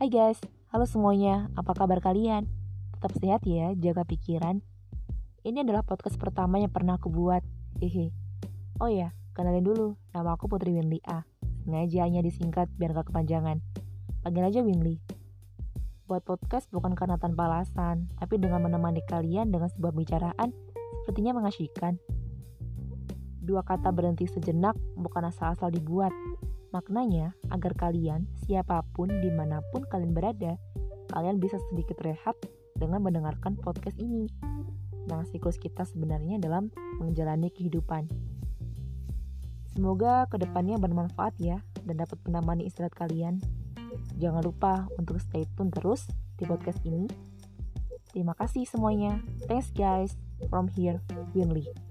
Hai guys, halo semuanya, apa kabar kalian? Tetap sehat ya, jaga pikiran. Ini adalah podcast pertama yang pernah aku buat. Hehe. Oh ya, kenalin dulu, nama aku Putri Winli A. Sengaja hanya disingkat biar gak kepanjangan. Panggil aja Winli. Buat podcast bukan karena tanpa alasan, tapi dengan menemani kalian dengan sebuah bicaraan sepertinya mengasyikkan. Dua kata berhenti sejenak bukan asal-asal dibuat, Maknanya, agar kalian, siapa pun, di mana pun kalian berada, kalian bisa sedikit rehat dengan mendengarkan podcast ini. Nah, siklus kita sebenarnya dalam menjalani kehidupan. Semoga ke depannya bermanfaat ya, dan dapat menemani istirahat kalian. Jangan lupa untuk stay tune terus di podcast ini. Terima kasih semuanya. Thanks guys. From here, Winley.